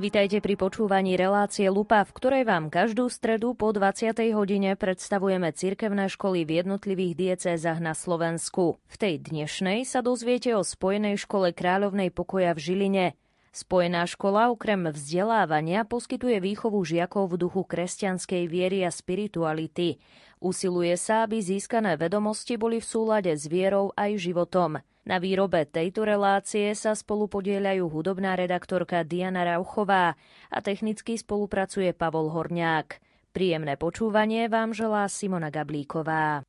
Vítajte pri počúvaní relácie Lupa, v ktorej vám každú stredu po 20. hodine predstavujeme cirkevné školy v jednotlivých diecézach na Slovensku. V tej dnešnej sa dozviete o Spojenej škole kráľovnej pokoja v Žiline. Spojená škola okrem vzdelávania poskytuje výchovu žiakov v duchu kresťanskej viery a spirituality. Usiluje sa, aby získané vedomosti boli v súlade s vierou aj životom. Na výrobe tejto relácie sa spolu podieľajú hudobná redaktorka Diana Rauchová a technicky spolupracuje Pavol Horniák. Príjemné počúvanie vám želá Simona Gablíková.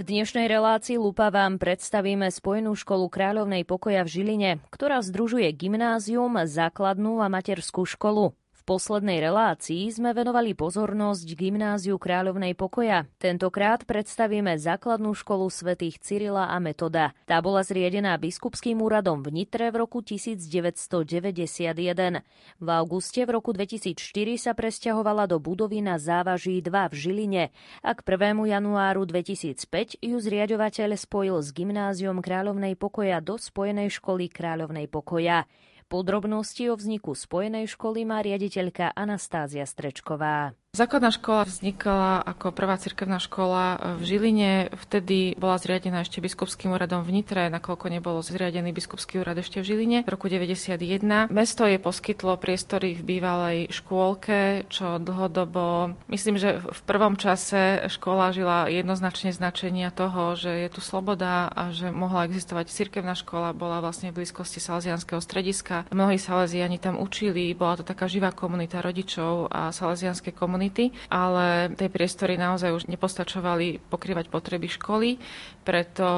V dnešnej relácii Lupa vám predstavíme Spojenú školu kráľovnej pokoja v Žiline, ktorá združuje gymnázium, základnú a materskú školu poslednej relácii sme venovali pozornosť gymnáziu Kráľovnej pokoja. Tentokrát predstavíme základnú školu svätých Cyrila a Metoda. Tá bola zriedená biskupským úradom v Nitre v roku 1991. V auguste v roku 2004 sa presťahovala do budovy na závaží 2 v Žiline a k 1. januáru 2005 ju zriadovateľ spojil s gymnáziom Kráľovnej pokoja do Spojenej školy Kráľovnej pokoja. Podrobnosti o vzniku spojenej školy má riaditeľka Anastázia Strečková. Základná škola vznikala ako prvá cirkevná škola v Žiline. Vtedy bola zriadená ešte biskupským úradom v Nitre, nakoľko nebolo zriadený biskupský úrad ešte v Žiline v roku 91. Mesto je poskytlo priestory v bývalej škôlke, čo dlhodobo, myslím, že v prvom čase škola žila jednoznačne značenia toho, že je tu sloboda a že mohla existovať cirkevná škola, bola vlastne v blízkosti salesianského strediska. Mnohí salesiani tam učili, bola to taká živá komunita rodičov a salesianské komunity komunity, ale tie priestory naozaj už nepostačovali pokrývať potreby školy, preto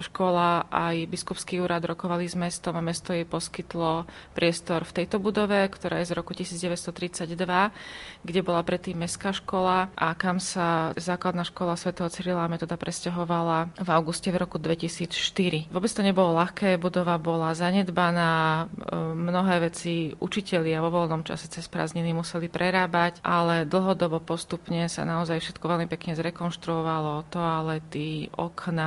škola aj biskupský úrad rokovali s mestom a mesto jej poskytlo priestor v tejto budove, ktorá je z roku 1932, kde bola predtým mestská škola a kam sa základná škola svätého Cyrila Metoda presťahovala v auguste v roku 2004. Vôbec to nebolo ľahké, budova bola zanedbaná, e, mnohé veci učitelia vo voľnom čase cez prázdniny museli prerábať, ale dlhodobo postupne sa naozaj všetko veľmi pekne zrekonštruovalo, toalety,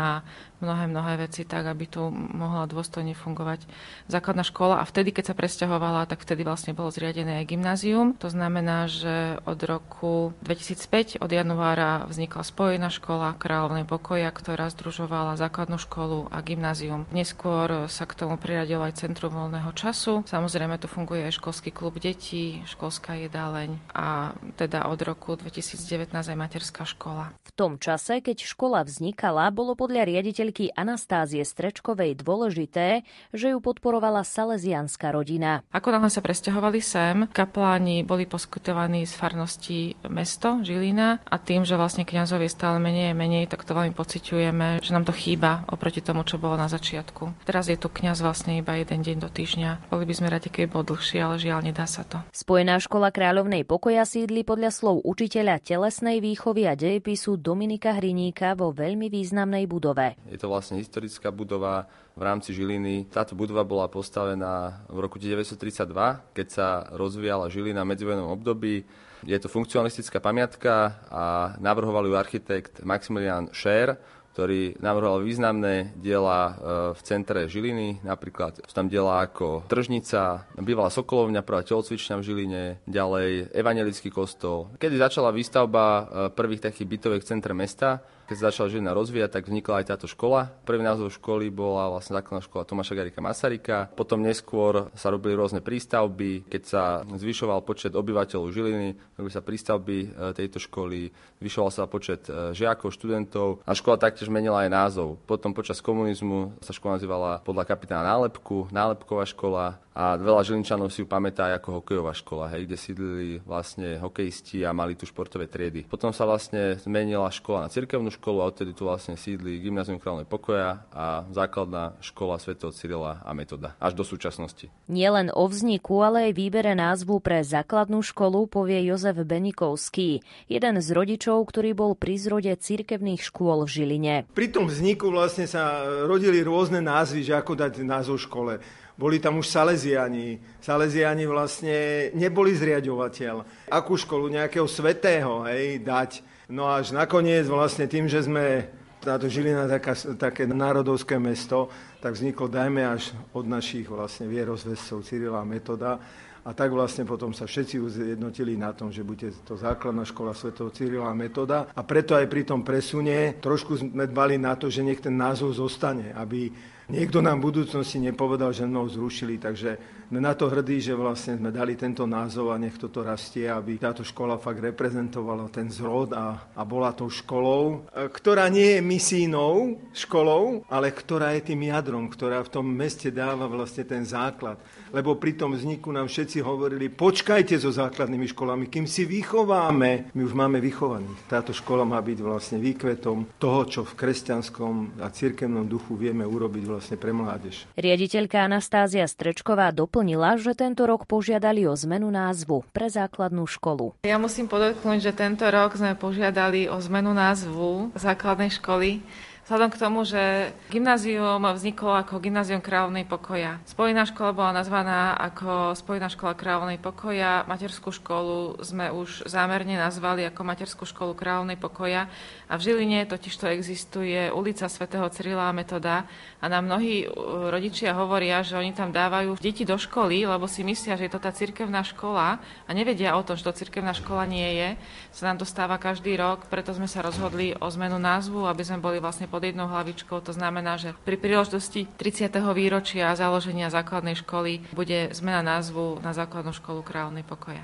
Yeah. Mnohé, mnohé veci tak, aby tu mohla dôstojne fungovať základná škola. A vtedy, keď sa presťahovala, tak vtedy vlastne bolo zriadené aj gymnázium. To znamená, že od roku 2005, od januára vznikla spojená škola Kráľovnej pokoja, ktorá združovala základnú školu a gymnázium. Neskôr sa k tomu priradilo aj Centrum voľného času. Samozrejme, tu funguje aj školský klub detí, školská jedáleň a teda od roku 2019 aj materská škola. V tom čase, keď škola vznikala, bolo podľa riaditeľa učiteľky Anastázie Strečkovej dôležité, že ju podporovala salesianská rodina. Ako náhle sa presťahovali sem, kapláni boli poskytovaní z farnosti mesto Žilina a tým, že vlastne kňazov je stále menej a menej, tak to veľmi pociťujeme, že nám to chýba oproti tomu, čo bolo na začiatku. Teraz je tu kňaz vlastne iba jeden deň do týždňa. Boli by sme radi, keď bol dlhší, ale žiaľ nedá sa to. Spojená škola kráľovnej pokoja sídli podľa slov učiteľa telesnej výchovy a dejepisu Dominika Hriníka vo veľmi významnej budove. Je to vlastne historická budova v rámci Žiliny. Táto budova bola postavená v roku 1932, keď sa rozvíjala Žilina v medzivojnovom období. Je to funkcionalistická pamiatka a navrhoval ju architekt Maximilian Scher, ktorý navrhoval významné diela e, v centre Žiliny, napríklad sú tam diela ako Tržnica, bývalá Sokolovňa, prvá telocvičňa v Žiline, ďalej Evangelický kostol. Kedy začala výstavba e, prvých takých bytových v centre mesta, keď sa začala Žilina rozvíjať, tak vznikla aj táto škola. Prvý názov školy bola vlastne základná škola Tomáša Garika Masarika. Potom neskôr sa robili rôzne prístavby. Keď sa zvyšoval počet obyvateľov Žiliny, robili sa prístavby e, tejto školy, zvyšoval sa počet e, žiakov, študentov a škola taktiež menila aj názov. Potom počas komunizmu sa škola nazývala podľa kapitána Nálepku, Nálepková škola a veľa Žilinčanov si ju pamätá ako hokejová škola, hej, kde sídlili vlastne hokejisti a mali tu športové triedy. Potom sa vlastne zmenila škola na cirkevnú školu a odtedy tu vlastne sídli Gymnázium kráľovnej pokoja a základná škola svätého Cyrila a Metoda až do súčasnosti. Nielen o vzniku, ale aj výbere názvu pre základnú školu povie Jozef Benikovský, jeden z rodičov, ktorý bol pri zrode cirkevných škôl v Žiline. Pri tom vzniku vlastne sa rodili rôzne názvy, že ako dať názov škole. Boli tam už Salesiani. Salesiani vlastne neboli zriadovateľ. Akú školu nejakého svetého hej, dať No až nakoniec vlastne tým, že sme táto Žilina taká, také národovské mesto, tak vzniklo dajme až od našich vlastne vierozvescov Cyrila Metoda. A tak vlastne potom sa všetci zjednotili na tom, že bude to základná škola svetov Cyrila Metoda. A preto aj pri tom presune trošku sme dbali na to, že nech ten názov zostane, aby niekto nám v budúcnosti nepovedal, že mnou zrušili. Takže sme na to hrdí, že vlastne sme dali tento názov a nech toto rastie, aby táto škola fakt reprezentovala ten zrod a, a bola tou školou, e, ktorá nie je misijnou školou, ale ktorá je tým jadrom, ktorá v tom meste dáva vlastne ten základ. Lebo pri tom vzniku nám všetci hovorili, počkajte so základnými školami, kým si vychováme. My už máme vychovaných. Táto škola má byť vlastne výkvetom toho, čo v kresťanskom a cirkevnom duchu vieme urobiť vlastne pre mládež. Riaditeľka Anastázia Strečková doplnila, že tento rok požiadali o zmenu názvu pre základnú školu. Ja musím podotknúť, že tento rok sme požiadali o zmenu názvu základnej školy Vzhľadom k tomu, že gymnázium vzniklo ako Gymnázium kráľovnej pokoja. Spojená škola bola nazvaná ako Spojená škola kráľovnej pokoja. Materskú školu sme už zámerne nazvali ako Materskú školu kráľovnej pokoja. A v Žiline totiž to existuje ulica svätého Cyrila a Metoda. A nám mnohí uh, rodičia hovoria, že oni tam dávajú deti do školy, lebo si myslia, že je to tá cirkevná škola a nevedia o tom, že to cirkevná škola nie je. Sa nám to stáva každý rok, preto sme sa rozhodli o zmenu názvu, aby sme boli vlastne pod jednou hlavičkou. To znamená, že pri príležitosti 30. výročia založenia základnej školy bude zmena názvu na základnú školu kráľovnej pokoja.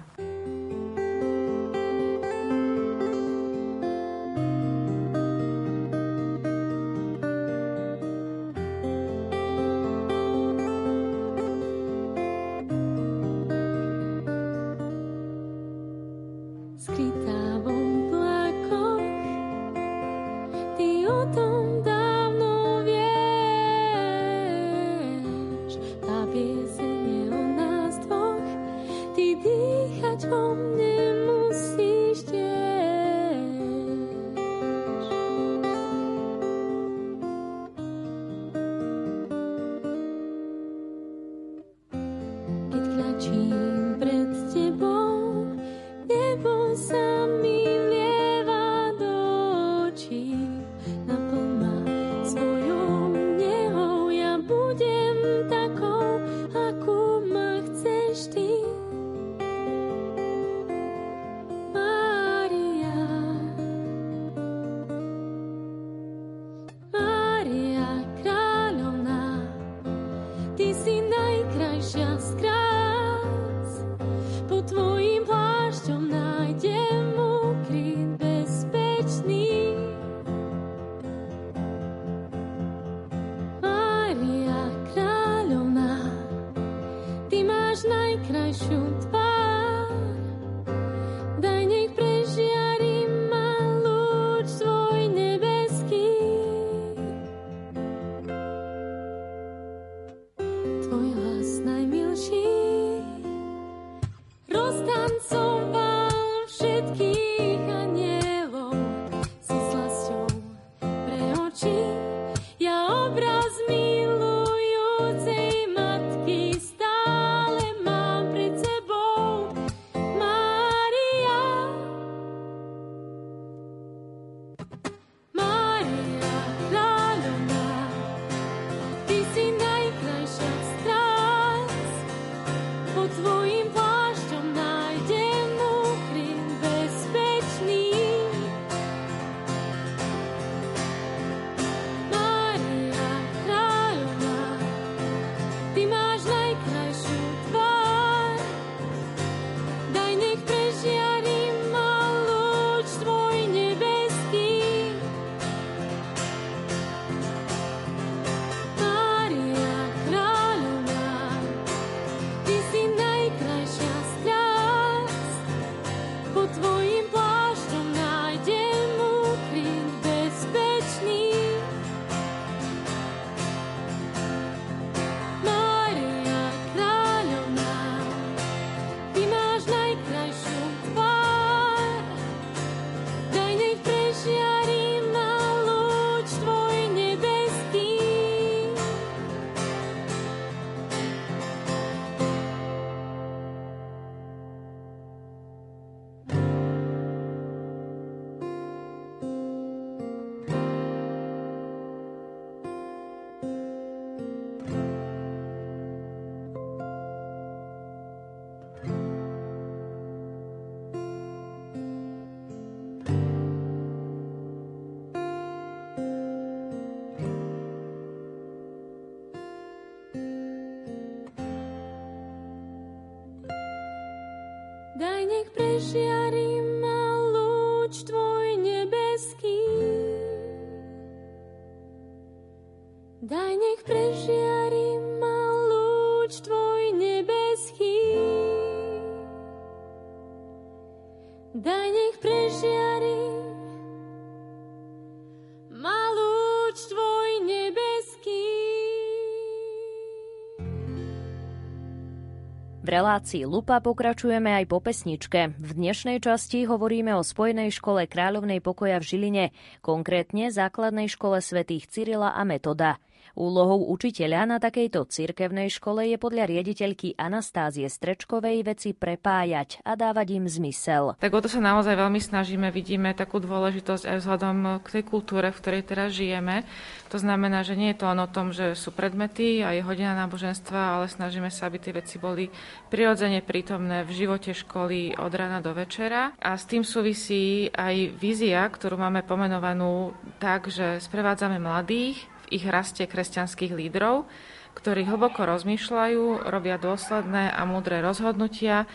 Relácii Lupa pokračujeme aj po pesničke. V dnešnej časti hovoríme o Spojenej škole kráľovnej pokoja v Žiline, konkrétne základnej škole svätých Cyrila a Metoda. Úlohou učiteľa na takejto cirkevnej škole je podľa riaditeľky Anastázie Strečkovej veci prepájať a dávať im zmysel. Tak o to sa naozaj veľmi snažíme, vidíme takú dôležitosť aj vzhľadom k tej kultúre, v ktorej teraz žijeme. To znamená, že nie je to len o tom, že sú predmety a je hodina náboženstva, ale snažíme sa, aby tie veci boli prirodzene prítomné v živote školy od rána do večera. A s tým súvisí aj vízia, ktorú máme pomenovanú tak, že sprevádzame mladých v ich raste kresťanských lídrov, ktorí hlboko rozmýšľajú, robia dôsledné a múdre rozhodnutia,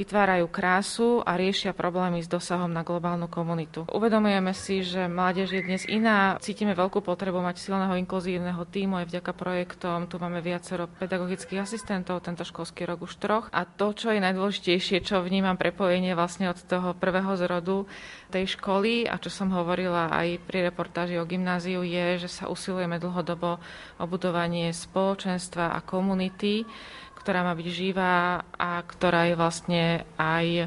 vytvárajú krásu a riešia problémy s dosahom na globálnu komunitu. Uvedomujeme si, že mládež je dnes iná. Cítime veľkú potrebu mať silného inkluzívneho týmu aj vďaka projektom. Tu máme viacero pedagogických asistentov, tento školský rok už troch. A to, čo je najdôležitejšie, čo vnímam prepojenie vlastne od toho prvého zrodu tej školy a čo som hovorila aj pri reportáži o gymnáziu je, že sa usilujeme dlhodobo o budovanie spoločenstva a komunity, ktorá má byť živá a ktorá je vlastne aj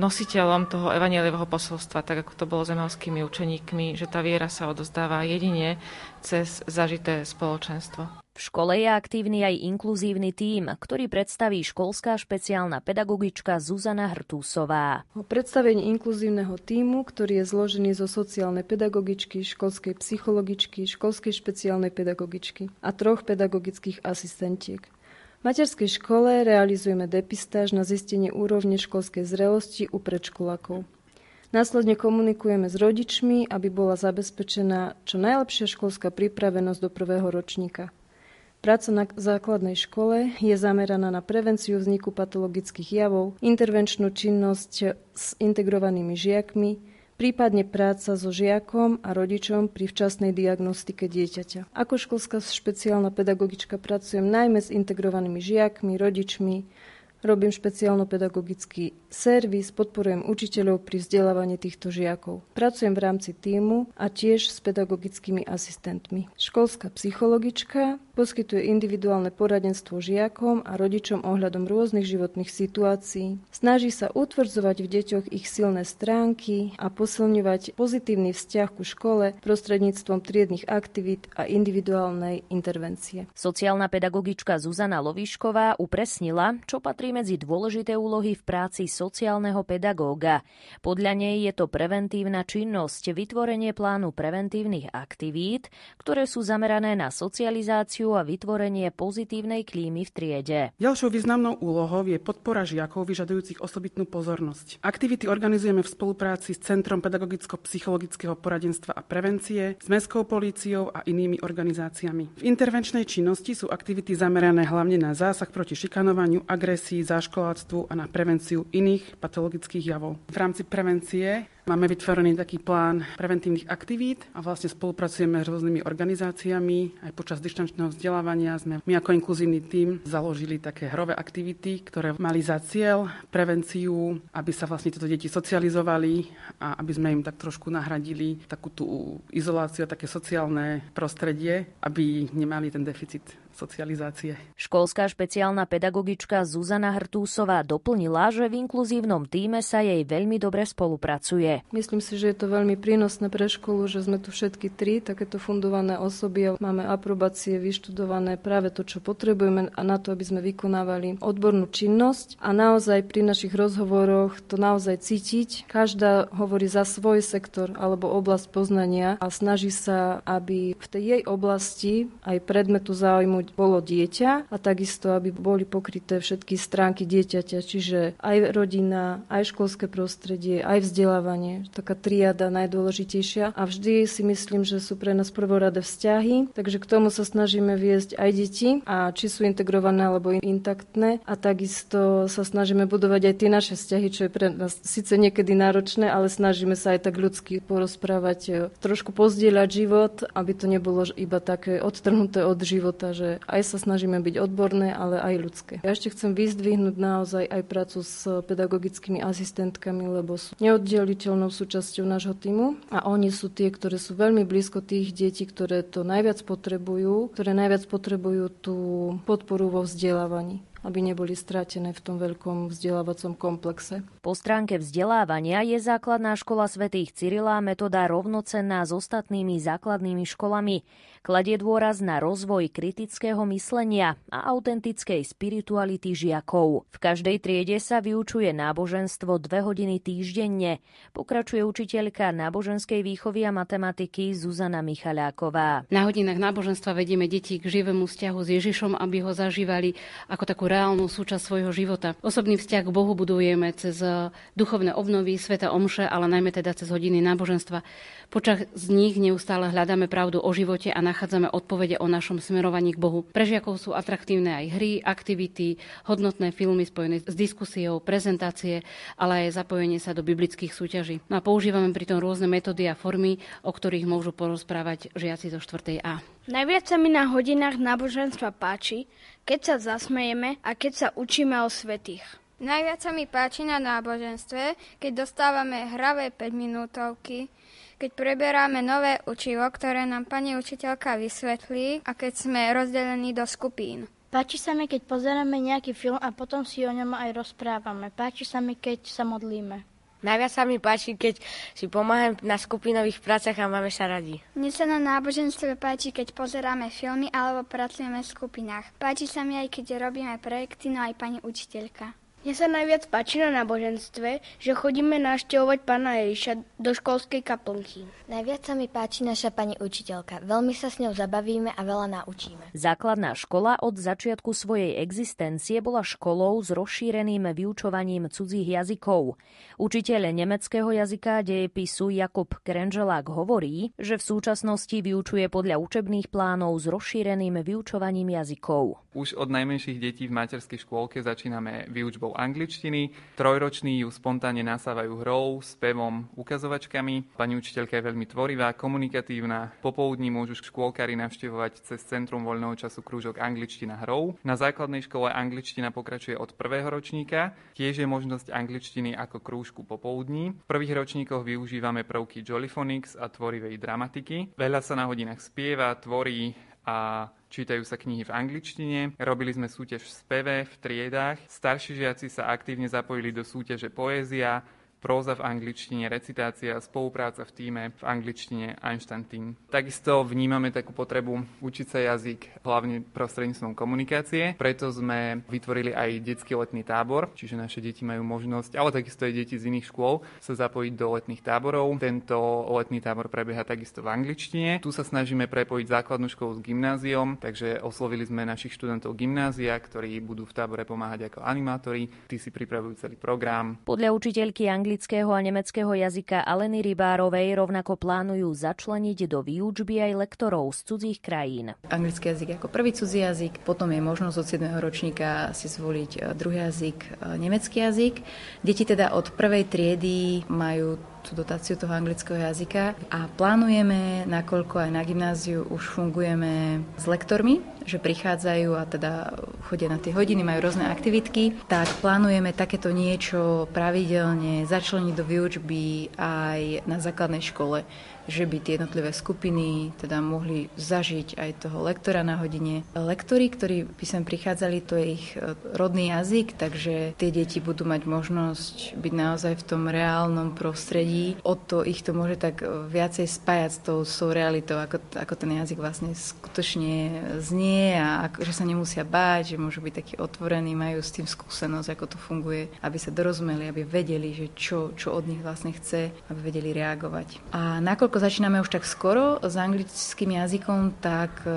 nositeľom toho evanielivého posolstva, tak ako to bolo s emelskými učeníkmi, že tá viera sa odozdáva jedine cez zažité spoločenstvo. V škole je aktívny aj inkluzívny tím, ktorý predstaví školská špeciálna pedagogička Zuzana Hrtúsová. O predstavení inkluzívneho týmu, ktorý je zložený zo sociálnej pedagogičky, školskej psychologičky, školskej špeciálnej pedagogičky a troch pedagogických asistentiek. V materskej škole realizujeme depistáž na zistenie úrovne školskej zrelosti u predškolákov. Následne komunikujeme s rodičmi, aby bola zabezpečená čo najlepšia školská pripravenosť do prvého ročníka. Práca na základnej škole je zameraná na prevenciu vzniku patologických javov, intervenčnú činnosť s integrovanými žiakmi, prípadne práca so žiakom a rodičom pri včasnej diagnostike dieťaťa. Ako školská špeciálna pedagogička pracujem najmä s integrovanými žiakmi, rodičmi, Robím špeciálno-pedagogický servis, podporujem učiteľov pri vzdelávaní týchto žiakov. Pracujem v rámci týmu a tiež s pedagogickými asistentmi. Školská psychologička poskytuje individuálne poradenstvo žiakom a rodičom ohľadom rôznych životných situácií. Snaží sa utvrdzovať v deťoch ich silné stránky a posilňovať pozitívny vzťah ku škole prostredníctvom triednych aktivít a individuálnej intervencie. Sociálna pedagogička Zuzana Lovišková upresnila, čo patrí medzi dôležité úlohy v práci sociálneho pedagóga. Podľa nej je to preventívna činnosť, vytvorenie plánu preventívnych aktivít, ktoré sú zamerané na socializáciu a vytvorenie pozitívnej klímy v triede. Ďalšou významnou úlohou je podpora žiakov vyžadujúcich osobitnú pozornosť. Aktivity organizujeme v spolupráci s Centrom pedagogicko-psychologického poradenstva a prevencie, s Mestskou políciou a inými organizáciami. V intervenčnej činnosti sú aktivity zamerané hlavne na zásah proti šikanovaniu, agresii, zaškoláctvu a na prevenciu iných patologických javov. V rámci prevencie Máme vytvorený taký plán preventívnych aktivít a vlastne spolupracujeme s rôznymi organizáciami. Aj počas dištančného vzdelávania sme my ako inkluzívny tím založili také hrové aktivity, ktoré mali za cieľ prevenciu, aby sa vlastne tieto deti socializovali a aby sme im tak trošku nahradili takú tú izoláciu, také sociálne prostredie, aby nemali ten deficit socializácie. Školská špeciálna pedagogička Zuzana Hrtúsová doplnila, že v inkluzívnom týme sa jej veľmi dobre spolupracuje. Myslím si, že je to veľmi prínosné pre školu, že sme tu všetky tri takéto fundované osoby máme aprobácie vyštudované práve to, čo potrebujeme a na to, aby sme vykonávali odbornú činnosť. A naozaj pri našich rozhovoroch to naozaj cítiť. Každá hovorí za svoj sektor alebo oblasť poznania a snaží sa, aby v tej jej oblasti aj predmetu záujmu bolo dieťa a takisto, aby boli pokryté všetky stránky dieťaťa, čiže aj rodina, aj školské prostredie, aj vzdelávanie vzdelávanie, taká triada najdôležitejšia a vždy si myslím, že sú pre nás prvoradé vzťahy, takže k tomu sa snažíme viesť aj deti a či sú integrované alebo intaktné a takisto sa snažíme budovať aj tie naše vzťahy, čo je pre nás síce niekedy náročné, ale snažíme sa aj tak ľudsky porozprávať, e, trošku pozdieľať život, aby to nebolo iba také odtrhnuté od života, že aj sa snažíme byť odborné, ale aj ľudské. Ja ešte chcem vyzdvihnúť naozaj aj prácu s pedagogickými asistentkami, lebo sú neoddeliteľné neoddeliteľnou súčasťou nášho týmu a oni sú tie, ktoré sú veľmi blízko tých detí, ktoré to najviac potrebujú, ktoré najviac potrebujú tú podporu vo vzdelávaní aby neboli strátené v tom veľkom vzdelávacom komplexe. Po stránke vzdelávania je základná škola svätých Cyrila metoda rovnocenná s ostatnými základnými školami. Kladie dôraz na rozvoj kritického myslenia a autentickej spirituality žiakov. V každej triede sa vyučuje náboženstvo dve hodiny týždenne. Pokračuje učiteľka náboženskej výchovy a matematiky Zuzana Michaláková. Na hodinách náboženstva vedieme deti k živému vzťahu s Ježišom, aby ho zažívali ako takú reálnu súčasť svojho života. Osobný vzťah k Bohu budujeme cez duchovné obnovy, sveta omše, ale najmä teda cez hodiny náboženstva. Počas z nich neustále hľadáme pravdu o živote a nachádzame odpovede o našom smerovaní k Bohu. Pre žiakov sú atraktívne aj hry, aktivity, hodnotné filmy spojené s diskusiou, prezentácie, ale aj zapojenie sa do biblických súťaží. No a používame pritom rôzne metódy a formy, o ktorých môžu porozprávať žiaci zo 4. A. Najviac sa mi na hodinách náboženstva páči, keď sa zasmejeme a keď sa učíme o svetých. Najviac sa mi páči na náboženstve, keď dostávame hravé 5 minútovky, keď preberáme nové učivo, ktoré nám pani učiteľka vysvetlí a keď sme rozdelení do skupín. Páči sa mi, keď pozeráme nejaký film a potom si o ňom aj rozprávame. Páči sa mi, keď sa modlíme. Najviac sa mi páči, keď si pomáham na skupinových prácach a máme sa radi. Mne sa na náboženstve páči, keď pozeráme filmy alebo pracujeme v skupinách. Páči sa mi aj, keď robíme projekty, no aj pani učiteľka. Mne sa najviac páči na náboženstve, že chodíme navštevovať pána Ježiša do školskej kaplnky. Najviac sa mi páči naša pani učiteľka. Veľmi sa s ňou zabavíme a veľa naučíme. Základná škola od začiatku svojej existencie bola školou s rozšíreným vyučovaním cudzích jazykov. Učiteľ nemeckého jazyka dejepisu Jakub Krenželák hovorí, že v súčasnosti vyučuje podľa učebných plánov s rozšíreným vyučovaním jazykov. Už od najmenších detí v materskej škôlke začíname vyučbou výučbou angličtiny. Trojroční ju spontánne nasávajú hrou, spevom, ukazovačkami. Pani učiteľka je veľmi tvorivá, komunikatívna. Popoludní môžu škôlkári navštevovať cez Centrum voľného času krúžok angličtina hrou. Na základnej škole angličtina pokračuje od prvého ročníka. Tiež je možnosť angličtiny ako krúžku popoludní. V prvých ročníkoch využívame prvky Jollyphonics a tvorivej dramatiky. Veľa sa na hodinách spieva, tvorí a Čítajú sa knihy v angličtine, robili sme súťaž v speve, v triedách, starší žiaci sa aktívne zapojili do súťaže poézia, próza v angličtine, recitácia, spolupráca v týme v angličtine Einstein Team. Takisto vnímame takú potrebu učiť sa jazyk hlavne prostredníctvom komunikácie, preto sme vytvorili aj detský letný tábor, čiže naše deti majú možnosť, ale takisto aj deti z iných škôl sa zapojiť do letných táborov. Tento letný tábor prebieha takisto v angličtine. Tu sa snažíme prepojiť základnú školu s gymnáziom, takže oslovili sme našich študentov gymnázia, ktorí budú v tábore pomáhať ako animátori. Tí si pripravujú celý program. Podľa učiteľky angli- anglického a nemeckého jazyka Aleny Rybárovej rovnako plánujú začleniť do výučby aj lektorov z cudzích krajín. Anglický jazyk ako prvý cudzí jazyk, potom je možnosť od 7. ročníka si zvoliť e, druhý jazyk, e, nemecký jazyk. Deti teda od prvej triedy majú tú dotáciu toho anglického jazyka. A plánujeme, nakoľko aj na gymnáziu už fungujeme s lektormi, že prichádzajú a teda chodia na tie hodiny, majú rôzne aktivitky, tak plánujeme takéto niečo pravidelne začleniť do výučby aj na základnej škole že by tie jednotlivé skupiny teda mohli zažiť aj toho lektora na hodine. Lektori, ktorí by sem prichádzali, to je ich e, rodný jazyk, takže tie deti budú mať možnosť byť naozaj v tom reálnom prostredí. O to ich to môže tak e, viacej spájať s tou, s tou realitou, ako, ako ten jazyk vlastne skutočne znie a ako, že sa nemusia báť, že môžu byť takí otvorení, majú s tým skúsenosť, ako to funguje, aby sa dorozumeli, aby vedeli, že čo, čo od nich vlastne chce, aby vedeli reagovať. A nakoľko začíname už tak skoro s anglickým jazykom, tak e,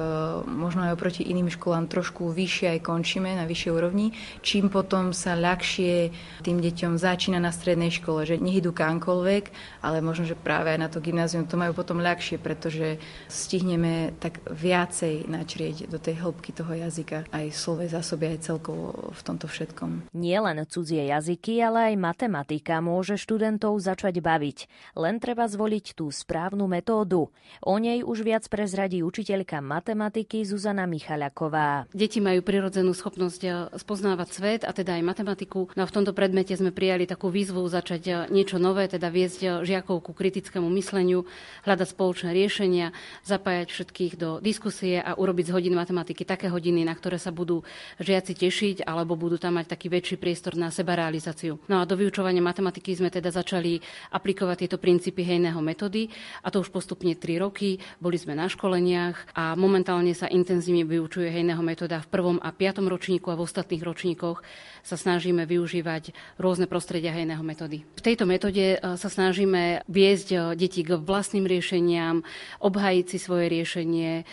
možno aj oproti iným školám trošku vyššie aj končíme na vyššej úrovni, čím potom sa ľahšie tým deťom začína na strednej škole, že nech idú kamkoľvek, ale možno, že práve aj na to gymnázium to majú potom ľahšie, pretože stihneme tak viacej načrieť do tej hĺbky toho jazyka aj slovej zásoby, aj celkovo v tomto všetkom. Nie len cudzie jazyky, ale aj matematika môže študentov začať baviť. Len treba zvoliť tú správnu správnu metódu. O nej už viac prezradí učiteľka matematiky Zuzana Michalaková. Deti majú prirodzenú schopnosť eh, spoznávať svet a teda aj matematiku. No a v tomto predmete sme prijali takú výzvu začať eh, niečo nové, teda viesť eh, žiakov ku kritickému mysleniu, hľadať spoločné riešenia, zapájať všetkých do diskusie a urobiť z hodín matematiky také hodiny, na ktoré sa budú žiaci tešiť alebo budú tam mať taký väčší priestor na seba realizáciu. No a do vyučovania matematiky sme teda začali aplikovať tieto princípy hejného metódy a to už postupne 3 roky. Boli sme na školeniach a momentálne sa intenzívne vyučuje hejného metóda v prvom a piatom ročníku a v ostatných ročníkoch sa snažíme využívať rôzne prostredia hejného metódy. V tejto metóde e, sa snažíme viesť e, deti k vlastným riešeniam, obhajiť si svoje riešenie, e,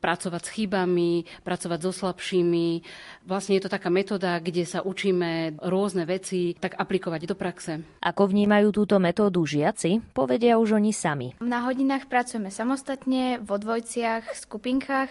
pracovať s chybami, pracovať so slabšími. Vlastne je to taká metóda, kde sa učíme rôzne veci tak aplikovať do praxe. Ako vnímajú túto metódu žiaci, povedia už oni sami. Na hodinách pracujeme samostatne, vo dvojciach, skupinkách,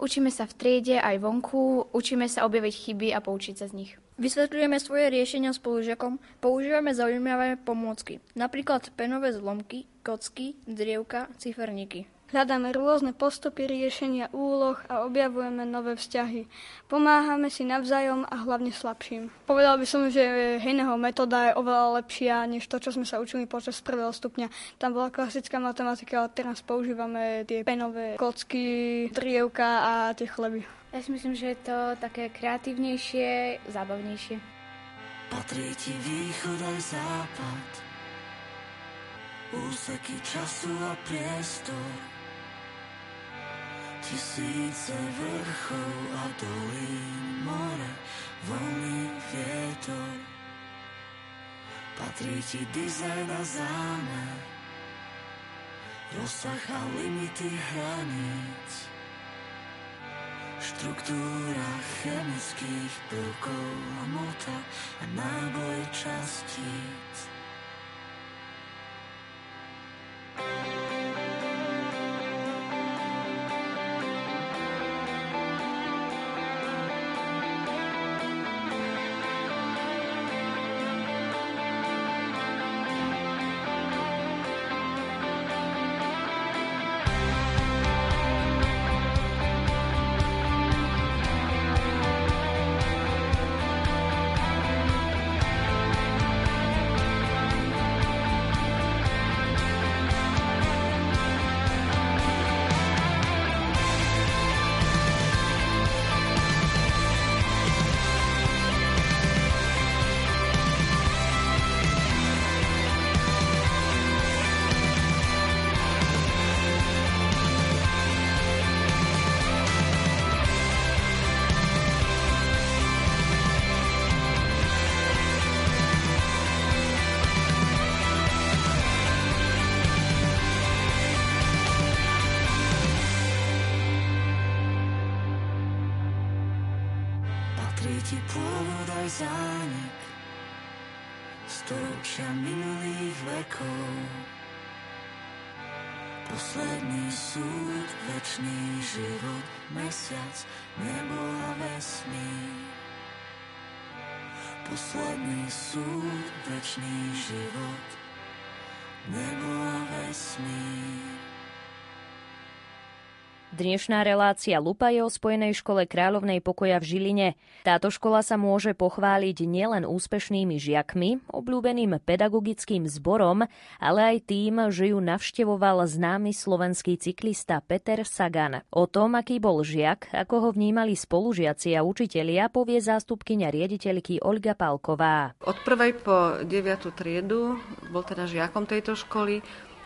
učíme sa v triede aj vonku, učíme sa objaviť chyby a poučiť sa z nich. Vysvetľujeme svoje riešenia spolužiakom, používame zaujímavé pomôcky, napríklad penové zlomky, kocky, drievka, ciferníky. Hľadáme rôzne postupy riešenia úloh a objavujeme nové vzťahy. Pomáhame si navzájom a hlavne slabším. Povedal by som, že hejného metóda je oveľa lepšia než to, čo sme sa učili počas prvého stupňa. Tam bola klasická matematika, ale teraz používame tie penové kocky, drievka a tie chleby. Ja si myslím, že je to také kreatívnejšie, zábavnejšie. Patrí ti východ aj západ, úseky času a priestor Tisíce vrchov a dolín, more, voľný vietor. Patrí ti dizajn a zámer, rozsah a limity hraníc. Štruktúra chemických prvkov a mota a náboj častíc. Dnešná relácia Lupa je o Spojenej škole Kráľovnej pokoja v Žiline. Táto škola sa môže pochváliť nielen úspešnými žiakmi, obľúbeným pedagogickým zborom, ale aj tým, že ju navštevoval známy slovenský cyklista Peter Sagan. O tom, aký bol žiak, ako ho vnímali spolužiaci a učitelia, povie zástupkynia riaditeľky Olga Palková. Od prvej po deviatu triedu bol teda žiakom tejto školy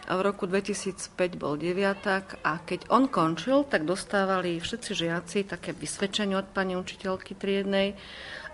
v roku 2005 bol deviatak a keď on končil, tak dostávali všetci žiaci také vysvedčenie od pani učiteľky triednej,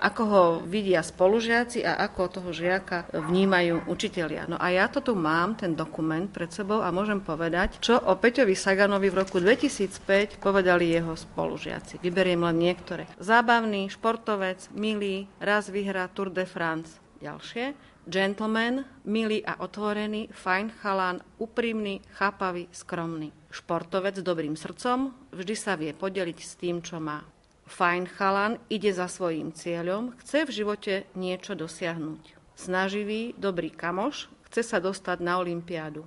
ako ho vidia spolužiaci a ako toho žiaka vnímajú učitelia. No a ja to tu mám, ten dokument pred sebou a môžem povedať, čo o Peťovi Saganovi v roku 2005 povedali jeho spolužiaci. Vyberiem len niektoré. Zábavný, športovec, milý, raz vyhrá Tour de France. Ďalšie Gentleman, milý a otvorený, fajn chalán, úprimný, chápavý, skromný. Športovec s dobrým srdcom, vždy sa vie podeliť s tým, čo má. Fajn chalan ide za svojím cieľom, chce v živote niečo dosiahnuť. Snaživý, dobrý kamoš, chce sa dostať na Olympiádu.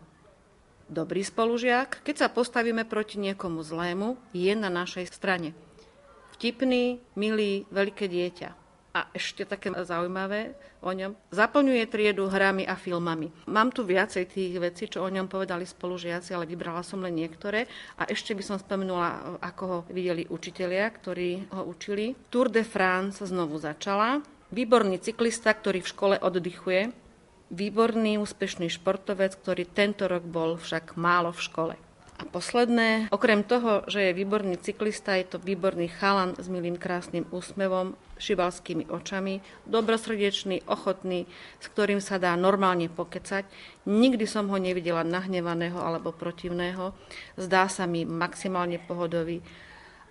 Dobrý spolužiak, keď sa postavíme proti niekomu zlému, je na našej strane. Vtipný, milý, veľké dieťa a ešte také zaujímavé o ňom, zaplňuje triedu hrami a filmami. Mám tu viacej tých vecí, čo o ňom povedali spolužiaci, ale vybrala som len niektoré. A ešte by som spomenula, ako ho videli učitelia, ktorí ho učili. Tour de France znovu začala. Výborný cyklista, ktorý v škole oddychuje. výborný, úspešný športovec, ktorý tento rok bol však málo v škole. A posledné, okrem toho, že je výborný cyklista, je to výborný chalan s milým krásnym úsmevom, šibalskými očami, dobrosrdečný, ochotný, s ktorým sa dá normálne pokecať. Nikdy som ho nevidela nahnevaného alebo protivného. Zdá sa mi maximálne pohodový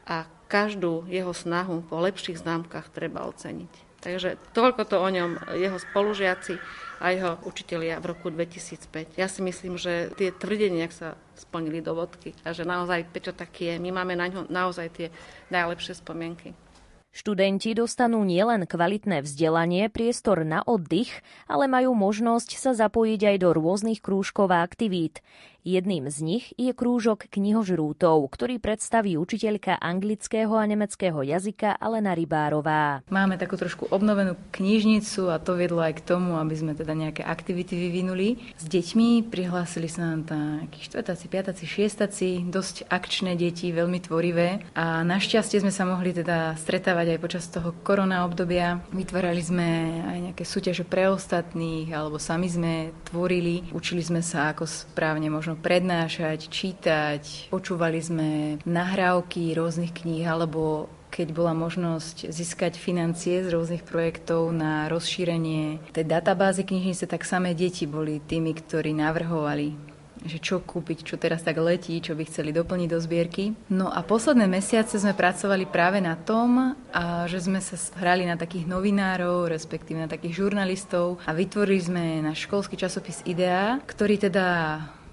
a každú jeho snahu po lepších známkach treba oceniť. Takže toľko to o ňom jeho spolužiaci a jeho učitelia v roku 2005. Ja si myslím, že tie tvrdenia sa splnili do vodky a že naozaj Peťo taký je. My máme na ňo naozaj tie najlepšie spomienky. Študenti dostanú nielen kvalitné vzdelanie, priestor na oddych, ale majú možnosť sa zapojiť aj do rôznych krúžkov a aktivít. Jedným z nich je krúžok knihožrútov, ktorý predstaví učiteľka anglického a nemeckého jazyka Alena Rybárová. Máme takú trošku obnovenú knižnicu a to viedlo aj k tomu, aby sme teda nejaké aktivity vyvinuli. S deťmi prihlásili sa nám nejakí štvrtáci, piataci, šiestaci, dosť akčné deti, veľmi tvorivé a našťastie sme sa mohli teda stretávať aj počas toho korona obdobia. Vytvárali sme aj nejaké súťaže pre ostatných alebo sami sme tvorili. Učili sme sa, ako správne možno prednášať, čítať. Počúvali sme nahrávky rôznych kníh alebo keď bola možnosť získať financie z rôznych projektov na rozšírenie tej databázy knižnice, tak samé deti boli tými, ktorí navrhovali že čo kúpiť, čo teraz tak letí, čo by chceli doplniť do zbierky. No a posledné mesiace sme pracovali práve na tom, a že sme sa hrali na takých novinárov, respektíve na takých žurnalistov a vytvorili sme náš školský časopis Idea, ktorý teda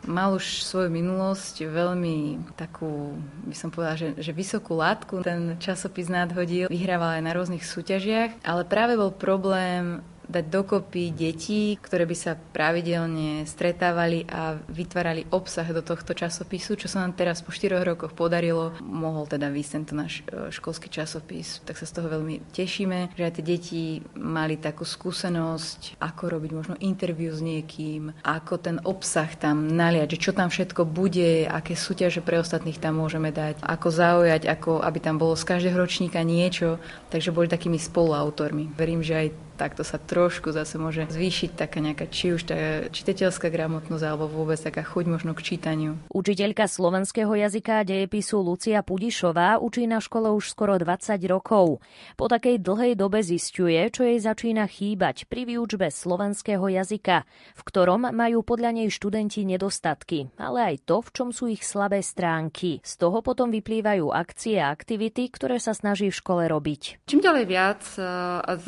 mal už svoju minulosť veľmi takú, by som povedala, že, že vysokú látku. Ten časopis nadhodil, vyhrával aj na rôznych súťažiach, ale práve bol problém dať dokopy detí, ktoré by sa pravidelne stretávali a vytvárali obsah do tohto časopisu, čo sa nám teraz po 4 rokoch podarilo. Mohol teda výsť tento náš e, školský časopis, tak sa z toho veľmi tešíme, že aj tie deti mali takú skúsenosť, ako robiť možno interviu s niekým, ako ten obsah tam naliať, že čo tam všetko bude, aké súťaže pre ostatných tam môžeme dať, ako zaujať, ako aby tam bolo z každého ročníka niečo, takže boli takými spoluautormi. Verím, že aj takto sa trošku zase môže zvýšiť taká nejaká, či už tá čitateľská gramotnosť, alebo vôbec taká chuť možno k čítaniu. Učiteľka slovenského jazyka a dejepisu Lucia Pudišová učí na škole už skoro 20 rokov. Po takej dlhej dobe zistuje, čo jej začína chýbať pri výučbe slovenského jazyka, v ktorom majú podľa nej študenti nedostatky, ale aj to, v čom sú ich slabé stránky. Z toho potom vyplývajú akcie a aktivity, ktoré sa snaží v škole robiť. Čím ďalej viac,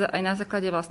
aj na základe vlastne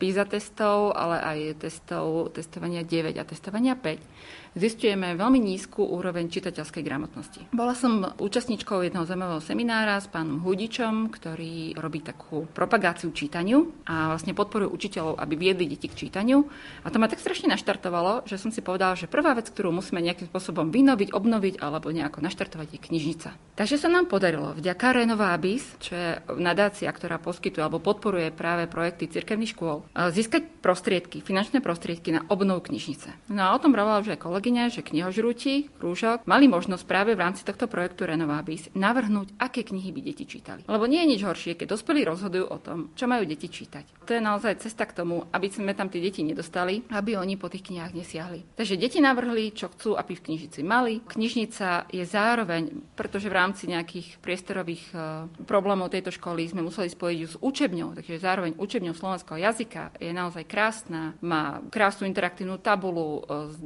PISA testov, ale aj testov, testovania 9 a testovania 5 zistujeme veľmi nízku úroveň čitateľskej gramotnosti. Bola som účastníčkou jedného zaujímavého seminára s pánom Hudičom, ktorý robí takú propagáciu čítaniu a vlastne podporuje učiteľov, aby viedli deti k čítaniu. A to ma tak strašne naštartovalo, že som si povedala, že prvá vec, ktorú musíme nejakým spôsobom vynoviť, obnoviť alebo nejako naštartovať, je knižnica. Takže sa nám podarilo vďaka Renová Abis, čo je nadácia, ktorá poskytuje alebo podporuje práve projekty cirkevných škôl, získať prostriedky, finančné prostriedky na obnovu knižnice. No a o tom hovorila už aj kolegyňa, že knihožrúti, krúžok, mali možnosť práve v rámci tohto projektu Renovabis navrhnúť, aké knihy by deti čítali. Lebo nie je nič horšie, keď dospelí rozhodujú o tom, čo majú deti čítať. To je naozaj cesta k tomu, aby sme tam tie deti nedostali, aby oni po tých knihách nesiahli. Takže deti navrhli, čo chcú, aby v knižnici mali. Knižnica je zároveň, pretože v rámci nejakých priestorových uh, problémov tejto školy sme museli spojiť s učebňou, takže zároveň učebňou slovenského jazyka je naozaj krásna, má krásnu interaktívnu tabulu uh, s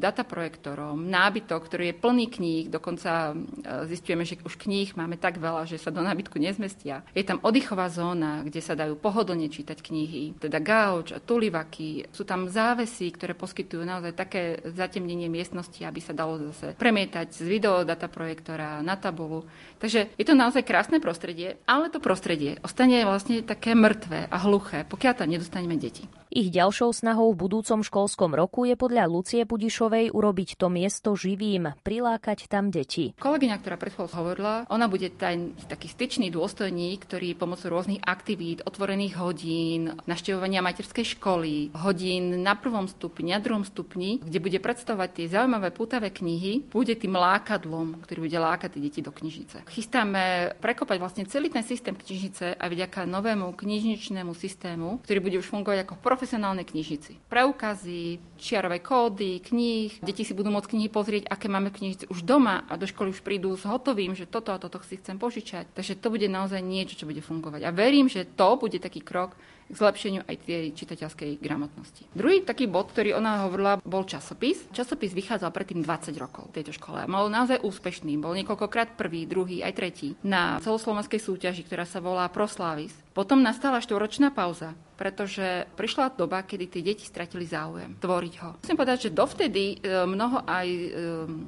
projektorom, nábytok, ktorý je plný kníh, dokonca e, zistujeme, že už kníh máme tak veľa, že sa do nábytku nezmestia. Je tam oddychová zóna, kde sa dajú pohodlne čítať knihy, teda gauč tulivaky. Sú tam závesy, ktoré poskytujú naozaj také zatemnenie miestnosti, aby sa dalo zase premietať z videodata projektora na tabulu. Takže je to naozaj krásne prostredie, ale to prostredie ostane vlastne také mŕtve a hluché, pokiaľ tam nedostaneme deti. Ich ďalšou snahou v budúcom školskom roku je podľa Lucie Pudišovej urobiť to miesto živým, prilákať tam deti. Kolegyňa, ktorá pred hovorila, ona bude ten taký styčný dôstojník, ktorý pomocou rôznych aktivít, otvorených hodín, naštevovania materskej školy, hodín na prvom stupni, na druhom stupni, kde bude predstavovať tie zaujímavé pútavé knihy, bude tým lákadlom, ktorý bude lákať deti do knižnice. Chystáme prekopať vlastne celý ten systém knižnice a vďaka novému knižničnému systému, ktorý bude už fungovať ako v profesionálnej knižnici. Preukazy, čiarové kódy, kníh, deti si budú môcť knihy pozrieť, aké máme knižnici už doma a do školy už prídu s hotovým, že toto a toto si chcem požičať. Takže to bude naozaj niečo, čo bude fungovať. A verím, že to bude taký krok, k zlepšeniu aj tej čitateľskej gramotnosti. Druhý taký bod, ktorý ona hovorila, bol časopis. Časopis vychádzal predtým 20 rokov v tejto škole. Mal naozaj úspešný, bol niekoľkokrát prvý, druhý, aj tretí na celoslovenskej súťaži, ktorá sa volá Proslavis. Potom nastala štvoročná pauza, pretože prišla doba, kedy tie deti stratili záujem tvoriť ho. Musím povedať, že dovtedy e, mnoho aj e,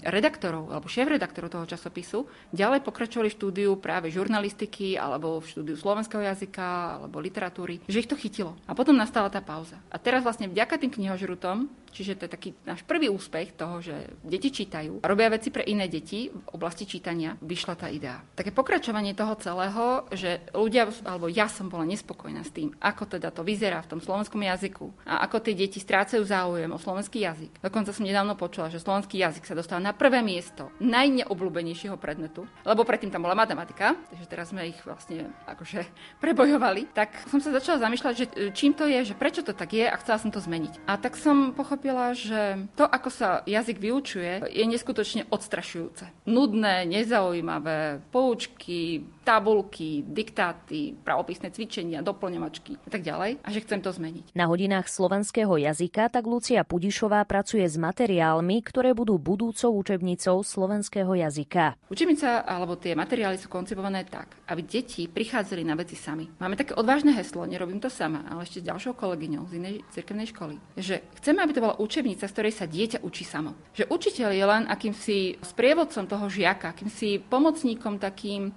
redaktorov alebo šéf-redaktorov toho časopisu ďalej pokračovali v štúdiu práve žurnalistiky alebo v štúdiu slovenského jazyka alebo literatúry, že ich to chytilo. A potom nastala tá pauza. A teraz vlastne vďaka tým knihožrutom Čiže to je taký náš prvý úspech toho, že deti čítajú robia veci pre iné deti v oblasti čítania, vyšla tá idea. Také pokračovanie toho celého, že ľudia, alebo ja som bola nespokojná s tým, ako teda to vyzerá v tom slovenskom jazyku a ako tie deti strácajú záujem o slovenský jazyk. Dokonca som nedávno počula, že slovenský jazyk sa dostal na prvé miesto najneobľúbenejšieho predmetu, lebo predtým tam bola matematika, takže teraz sme ich vlastne akože prebojovali. Tak som sa začala zamýšľať, že čím to je, že prečo to tak je a chcela som to zmeniť. A tak som pochopila, pochopila, že to, ako sa jazyk vyučuje, je neskutočne odstrašujúce. Nudné, nezaujímavé, poučky, tabulky, diktáty, pravopisné cvičenia, doplňovačky a tak ďalej. A že chcem to zmeniť. Na hodinách slovenského jazyka tak Lucia Pudišová pracuje s materiálmi, ktoré budú budúcou učebnicou slovenského jazyka. Učebnica alebo tie materiály sú koncipované tak, aby deti prichádzali na veci sami. Máme také odvážne heslo, nerobím to sama, ale ešte s ďalšou kolegyňou z inej cirkevnej školy, že chceme, aby to bola učebnica, z ktorej sa dieťa učí samo. Že učiteľ je len akýmsi sprievodcom toho žiaka, akýmsi pomocníkom, takým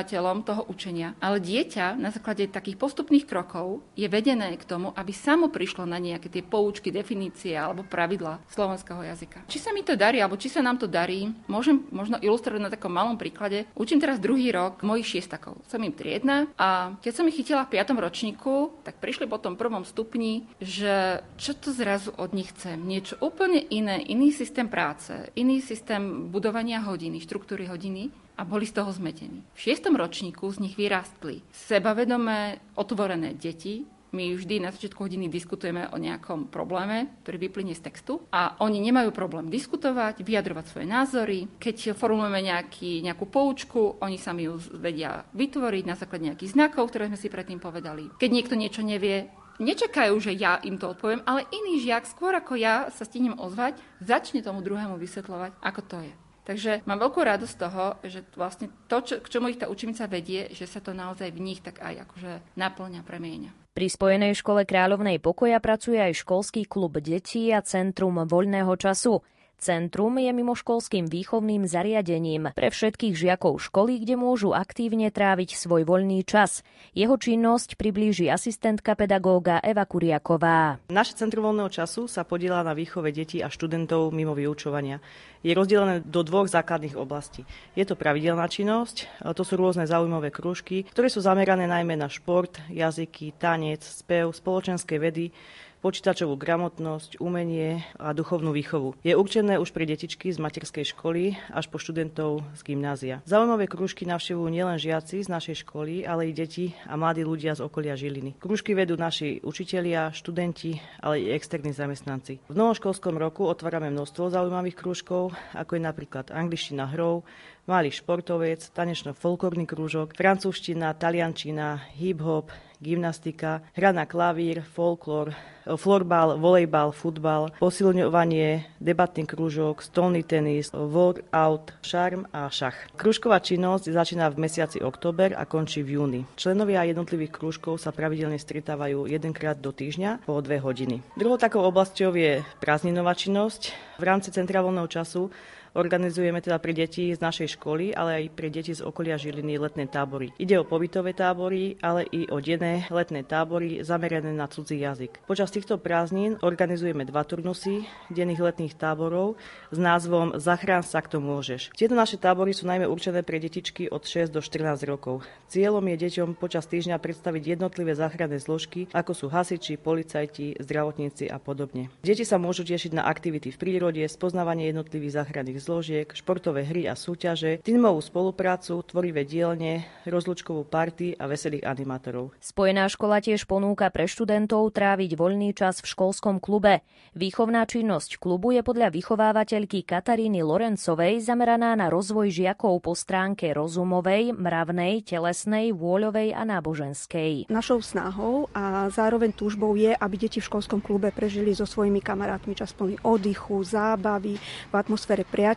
usmerňovateľom toho učenia. Ale dieťa na základe takých postupných krokov je vedené k tomu, aby samo prišlo na nejaké tie poučky, definície alebo pravidla slovenského jazyka. Či sa mi to darí, alebo či sa nám to darí, môžem možno ilustrovať na takom malom príklade. Učím teraz druhý rok mojich šiestakov. Som im triedna a keď som ich chytila v piatom ročníku, tak prišli po tom prvom stupni, že čo to zrazu od nich chcem. Niečo úplne iné, iný systém práce, iný systém budovania hodiny, štruktúry hodiny a boli z toho zmetení. V šiestom ročníku z nich vyrastli sebavedomé, otvorené deti, my vždy na začiatku hodiny diskutujeme o nejakom probléme, ktorý vyplynie z textu a oni nemajú problém diskutovať, vyjadrovať svoje názory. Keď formulujeme nejaký, nejakú poučku, oni sami ju vedia vytvoriť na základe nejakých znakov, ktoré sme si predtým povedali. Keď niekto niečo nevie, nečakajú, že ja im to odpoviem, ale iný žiak, skôr ako ja sa stihnem ozvať, začne tomu druhému vysvetľovať, ako to je. Takže mám veľkú radosť z toho, že vlastne to, čo, k čomu ich tá učenica vedie, že sa to naozaj v nich tak aj akože naplňa, premieňa. Pri Spojenej škole Kráľovnej pokoja pracuje aj školský klub detí a Centrum voľného času. Centrum je mimoškolským výchovným zariadením pre všetkých žiakov školy, kde môžu aktívne tráviť svoj voľný čas. Jeho činnosť priblíži asistentka pedagóga Eva Kuriaková. Naše Centrum voľného času sa podiela na výchove detí a študentov mimo vyučovania. Je rozdelené do dvoch základných oblastí. Je to pravidelná činnosť, to sú rôzne zaujímavé krúžky, ktoré sú zamerané najmä na šport, jazyky, tanec, spev, spoločenské vedy, počítačovú gramotnosť, umenie a duchovnú výchovu. Je určené už pre detičky z materskej školy až po študentov z gymnázia. Zaujímavé krúžky navštevujú nielen žiaci z našej školy, ale i deti a mladí ľudia z okolia Žiliny. Krúžky vedú naši učitelia, študenti, ale i externí zamestnanci. V novom školskom roku otvárame množstvo zaujímavých krúžkov, ako je napríklad angličtina hrou, malý športovec, tanečno-folklórny krúžok, francúzština, taliančina, hip-hop, gymnastika, hra na klavír, folklór, florbal, volejbal, futbal, posilňovanie, debatný krúžok, stolný tenis, workout, šarm a šach. Krúžková činnosť začína v mesiaci október a končí v júni. Členovia jednotlivých krúžkov sa pravidelne stretávajú jedenkrát do týždňa po dve hodiny. Druhou takou oblasťou je prázdninová činnosť. V rámci centra voľného času Organizujeme teda pre deti z našej školy, ale aj pre deti z okolia Žiliny letné tábory. Ide o pobytové tábory, ale i o denné letné tábory zamerané na cudzí jazyk. Počas týchto prázdnin organizujeme dva turnusy denných letných táborov s názvom Zachrán sa, kto môžeš. Tieto naše tábory sú najmä určené pre detičky od 6 do 14 rokov. Cieľom je deťom počas týždňa predstaviť jednotlivé záchranné zložky, ako sú hasiči, policajti, zdravotníci a podobne. Deti sa môžu tešiť na aktivity v prírode, spoznávanie jednotlivých záchranných zložiek, športové hry a súťaže, tímovú spoluprácu, tvorivé dielne, rozlučkovú party a veselých animátorov. Spojená škola tiež ponúka pre študentov tráviť voľný čas v školskom klube. Výchovná činnosť klubu je podľa vychovávateľky Kataríny Lorencovej zameraná na rozvoj žiakov po stránke rozumovej, mravnej, telesnej, vôľovej a náboženskej. Našou snahou a zároveň túžbou je, aby deti v školskom klube prežili so svojimi kamarátmi čas plný oddychu, zábavy, v atmosfére priateľstva,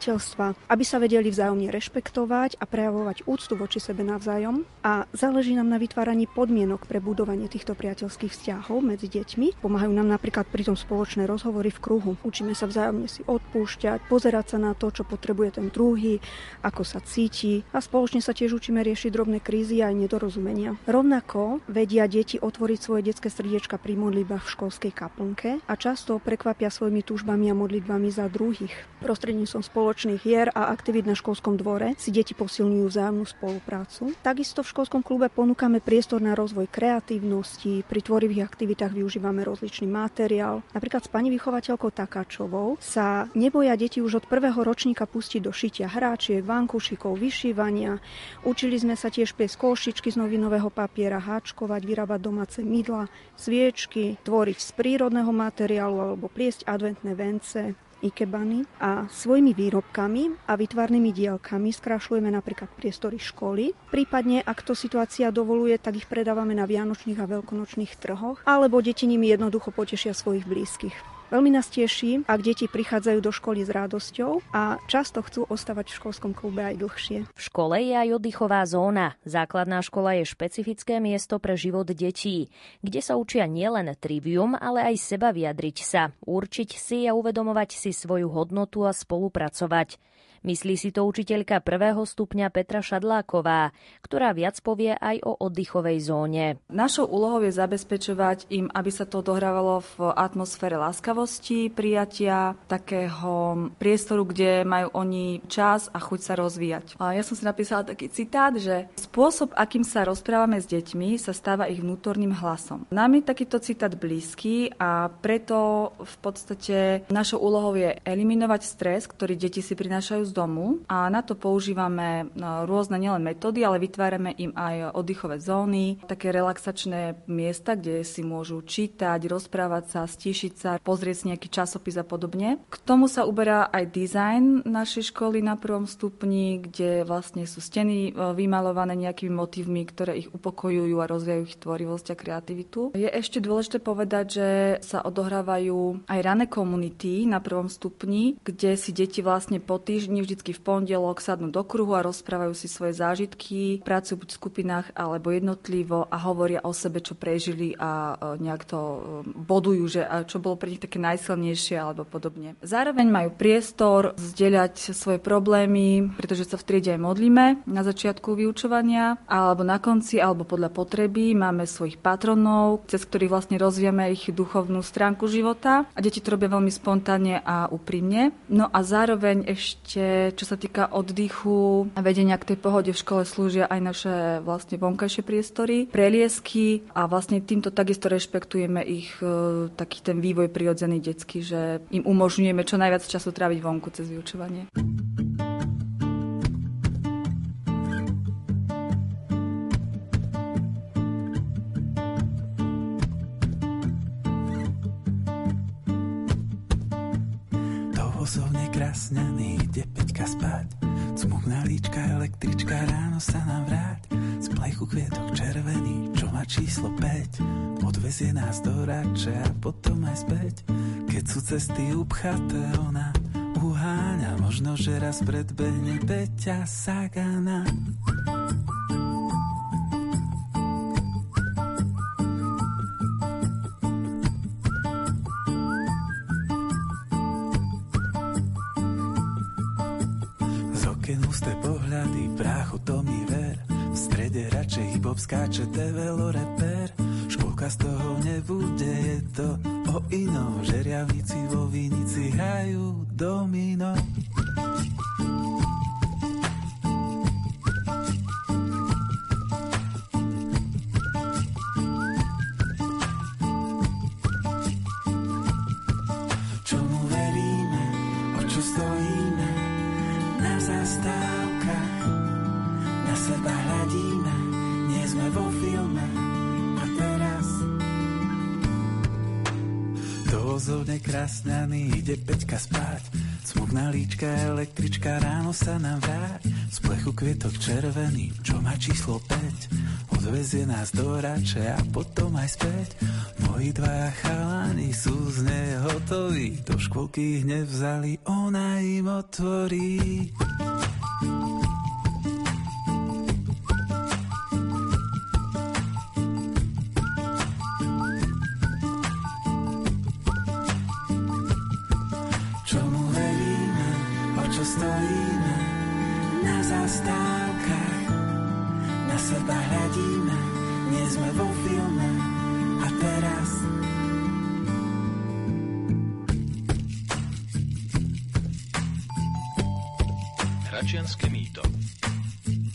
aby sa vedeli vzájomne rešpektovať a prejavovať úctu voči sebe navzájom. A záleží nám na vytváraní podmienok pre budovanie týchto priateľských vzťahov medzi deťmi. Pomáhajú nám napríklad pri tom spoločné rozhovory v kruhu. Učíme sa vzájomne si odpúšťať, pozerať sa na to, čo potrebuje ten druhý, ako sa cíti a spoločne sa tiež učíme riešiť drobné krízy aj nedorozumenia. Rovnako vedia deti otvoriť svoje detské srdiečka pri modlitbách v školskej kaplnke a často prekvapia svojimi túžbami a modlitbami za druhých. Prostredníctvom spoločných hier a aktivít na školskom dvore si deti posilňujú vzájomnú spoluprácu. Takisto v školskom klube ponúkame priestor na rozvoj kreatívnosti, pri tvorivých aktivitách využívame rozličný materiál. Napríklad s pani vychovateľkou Takáčovou sa neboja deti už od prvého ročníka pustiť do šitia hráčiek, vankušikov, vyšívania. Učili sme sa tiež pliesť košičky z novinového papiera, háčkovať, vyrábať domáce mydla, sviečky, tvoriť z prírodného materiálu alebo pliesť adventné vence ikebany a svojimi výrobkami a vytvarnými dielkami skrášľujeme napríklad priestory školy. Prípadne, ak to situácia dovoluje, tak ich predávame na vianočných a veľkonočných trhoch, alebo deti nimi jednoducho potešia svojich blízkych. Veľmi nás teší, ak deti prichádzajú do školy s radosťou a často chcú ostávať v školskom klube aj dlhšie. V škole je aj oddychová zóna. Základná škola je špecifické miesto pre život detí, kde sa učia nielen trivium, ale aj seba vyjadriť sa, určiť si a uvedomovať si svoju hodnotu a spolupracovať. Myslí si to učiteľka prvého stupňa Petra Šadláková, ktorá viac povie aj o oddychovej zóne. Našou úlohou je zabezpečovať im, aby sa to dohrávalo v atmosfére láskavosti, prijatia, takého priestoru, kde majú oni čas a chuť sa rozvíjať. A ja som si napísala taký citát, že spôsob, akým sa rozprávame s deťmi, sa stáva ich vnútorným hlasom. Nám je takýto citát blízky a preto v podstate našou úlohou je eliminovať stres, ktorý deti si prinášajú z domu a na to používame no, rôzne nielen metódy, ale vytvárame im aj oddychové zóny, také relaxačné miesta, kde si môžu čítať, rozprávať sa, stíšiť sa, pozrieť si nejaký časopis a podobne. K tomu sa uberá aj dizajn našej školy na prvom stupni, kde vlastne sú steny e, vymalované nejakými motivmi, ktoré ich upokojujú a rozvíjajú ich tvorivosť a kreativitu. Je ešte dôležité povedať, že sa odohrávajú aj rané komunity na prvom stupni, kde si deti vlastne po týždni vždycky v pondelok sadnú do kruhu a rozprávajú si svoje zážitky, pracujú buď v skupinách alebo jednotlivo a hovoria o sebe, čo prežili a e, nejak to e, bodujú, že čo bolo pre nich také najsilnejšie alebo podobne. Zároveň majú priestor zdieľať svoje problémy, pretože sa v triede aj modlíme na začiatku vyučovania alebo na konci alebo podľa potreby máme svojich patronov, cez ktorých vlastne rozvíjame ich duchovnú stránku života a deti to robia veľmi spontánne a úprimne. No a zároveň ešte čo sa týka oddychu a vedenia k tej pohode v škole slúžia aj naše vlastne vonkajšie priestory, preliesky a vlastne týmto takisto rešpektujeme ich e, taký ten vývoj prirodzený detský, že im umožňujeme čo najviac času tráviť vonku cez vyučovanie. Ide Peťka spať. Cmukná líčka, električka, ráno sa nám vráť. Z plechu kvietok červený, čo má číslo 5. Odvezie nás do rače a potom aj späť. Keď sú cesty upchaté, ona uháňa. Možno, že raz predbehne Peťa Sagana. to skáče develo reper. Školka z toho nebude, je to o inom. Žeriavnici vo Vinici hrajú domino. Sa nám vráť. Z plechu kvietok červený, čo má číslo 5. Odvezie nás do rače a potom aj späť. Moji dvaja chalani sú z nej hotoví. Do školky ich nevzali, ona im otvorí. zastávkach na seba hľadíme, nie sme vo filme. A teraz Hračianské mýto.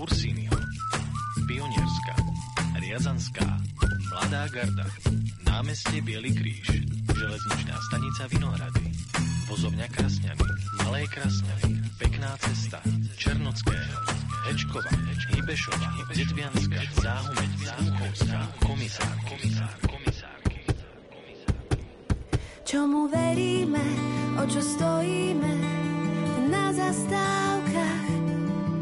Ursinio pionierska, Riazanská. Mladá garda. Námestie Bielý kríž. Železničná stanica Vinohrady. Vozovňa Krasňany. Malé Krasňany. Jediná cesta. Černocké, Hečkova, Hybešova, Detvianská, Záhumeň, Záchovská, komisár, komisár, komisár. Čomu veríme, o čo stojíme, na zastávkach,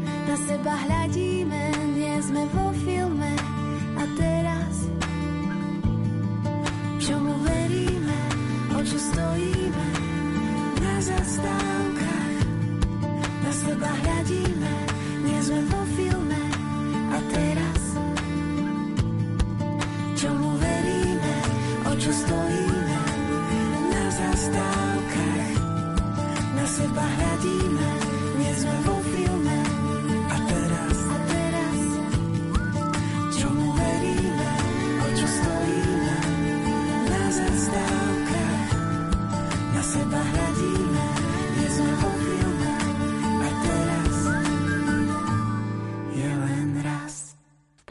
na seba hľadíme, nie sme vo filme a teraz. Čomu veríme, o čo stojíme, na zastávkach, na seba hľadíme, nie sme vo filme a teraz. Čomu veríme, o čo stojíme, na zastávkach. Na seba hľadíme, nie sme vo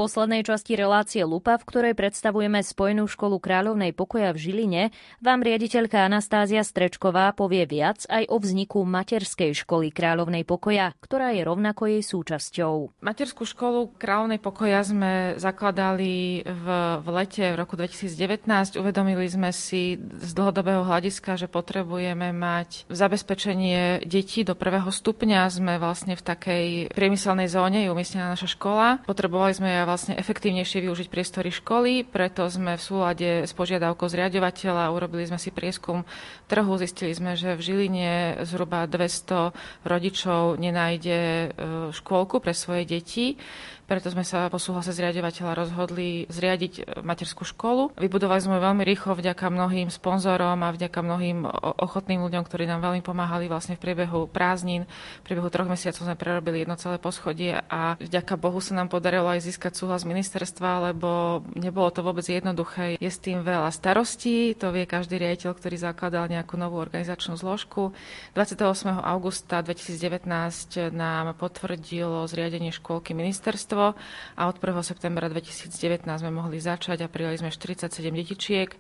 poslednej časti relácie Lupa, v ktorej predstavujeme Spojenú školu kráľovnej pokoja v Žiline, vám riaditeľka Anastázia Strečková povie viac aj o vzniku materskej školy kráľovnej pokoja, ktorá je rovnako jej súčasťou. Materskú školu kráľovnej pokoja sme zakladali v, v lete v roku 2019. Uvedomili sme si z dlhodobého hľadiska, že potrebujeme mať zabezpečenie detí do prvého stupňa. Sme vlastne v takej priemyselnej zóne, je umiestnená naša škola. Potrebovali sme vlastne efektívnejšie využiť priestory školy, preto sme v súlade s požiadavkou zriadovateľa urobili sme si prieskum trhu, zistili sme, že v Žiline zhruba 200 rodičov nenájde e, škôlku pre svoje deti. Preto sme sa po súhlase zriadovateľa rozhodli zriadiť e, materskú školu. Vybudovali sme veľmi rýchlo vďaka mnohým sponzorom a vďaka mnohým ochotným ľuďom, ktorí nám veľmi pomáhali vlastne v priebehu prázdnin. V priebehu troch mesiacov sme prerobili jedno celé poschodie a vďaka Bohu sa nám podarilo aj získať súhlas ministerstva, lebo nebolo to vôbec jednoduché. Je s tým veľa starostí, to vie každý riaditeľ, ktorý zakladal nejakú novú organizačnú zložku. 28. augusta 2019 nám potvrdilo zriadenie škôlky ministerstva školstvo a od 1. septembra 2019 sme mohli začať a prijali sme 47 detičiek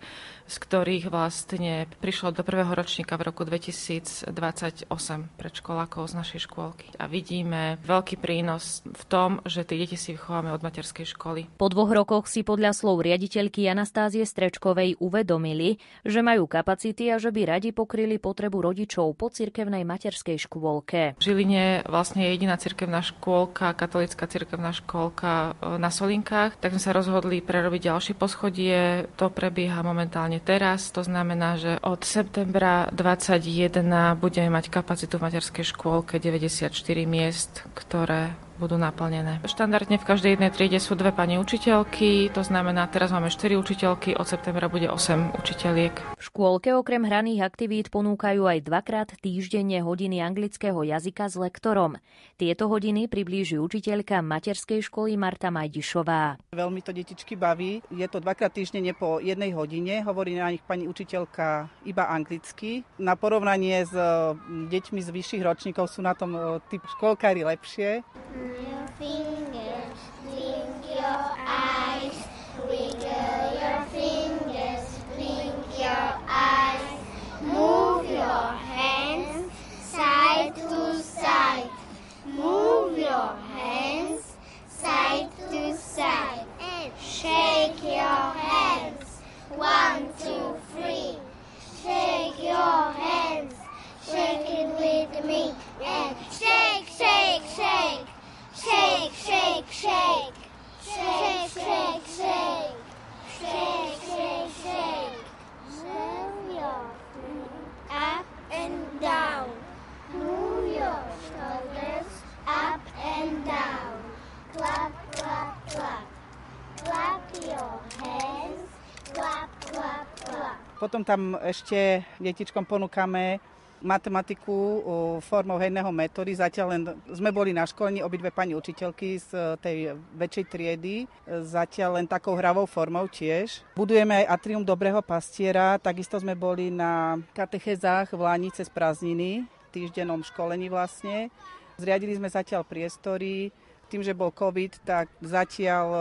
z ktorých vlastne prišlo do prvého ročníka v roku 2028 predškolákov z našej škôlky. A vidíme veľký prínos v tom, že tie deti si vychováme od materskej školy. Po dvoch rokoch si podľa slov riaditeľky Anastázie Strečkovej uvedomili, že majú kapacity a že by radi pokryli potrebu rodičov po cirkevnej materskej škôlke. V Žiline vlastne je jediná cirkevná škôlka, katolická cirkevná škôlka e, na Solinkách, tak sme sa rozhodli prerobiť ďalšie poschodie. To prebieha momentálne momentálne teraz. To znamená, že od septembra 2021 budeme mať kapacitu v materskej škôlke 94 miest, ktoré budú naplnené. Štandardne v každej jednej triede sú dve pani učiteľky, to znamená, teraz máme 4 učiteľky, od septembra bude 8 učiteľiek. V škôlke okrem hraných aktivít ponúkajú aj dvakrát týždenne hodiny anglického jazyka s lektorom. Tieto hodiny priblíži učiteľka materskej školy Marta Majdišová. Veľmi to detičky baví. Je to dvakrát týždenne po jednej hodine. Hovorí na nich pani učiteľka iba anglicky. Na porovnanie s deťmi z vyšších ročníkov sú na tom typ školkári lepšie. Your fingers, blink your eyes, wiggle your fingers, blink your eyes, move your hands side to side, move your hands side to side, and shake your hands, one, two, three, shake your hands, shake it with me, and shake, shake, shake. Shake, shake, shake. Shake, shake, shake. Shake, shake, up and down. Up and down. Potom tam ešte detičkom ponúkame matematiku formou hejného metódy. Zatiaľ len sme boli na školení, obidve pani učiteľky z e, tej väčšej triedy. Zatiaľ len takou hravou formou tiež. Budujeme aj atrium dobrého pastiera. Takisto sme boli na katechezách v Láni cez prázdniny, týždennom školení vlastne. Zriadili sme zatiaľ priestory. Tým, že bol COVID, tak zatiaľ e,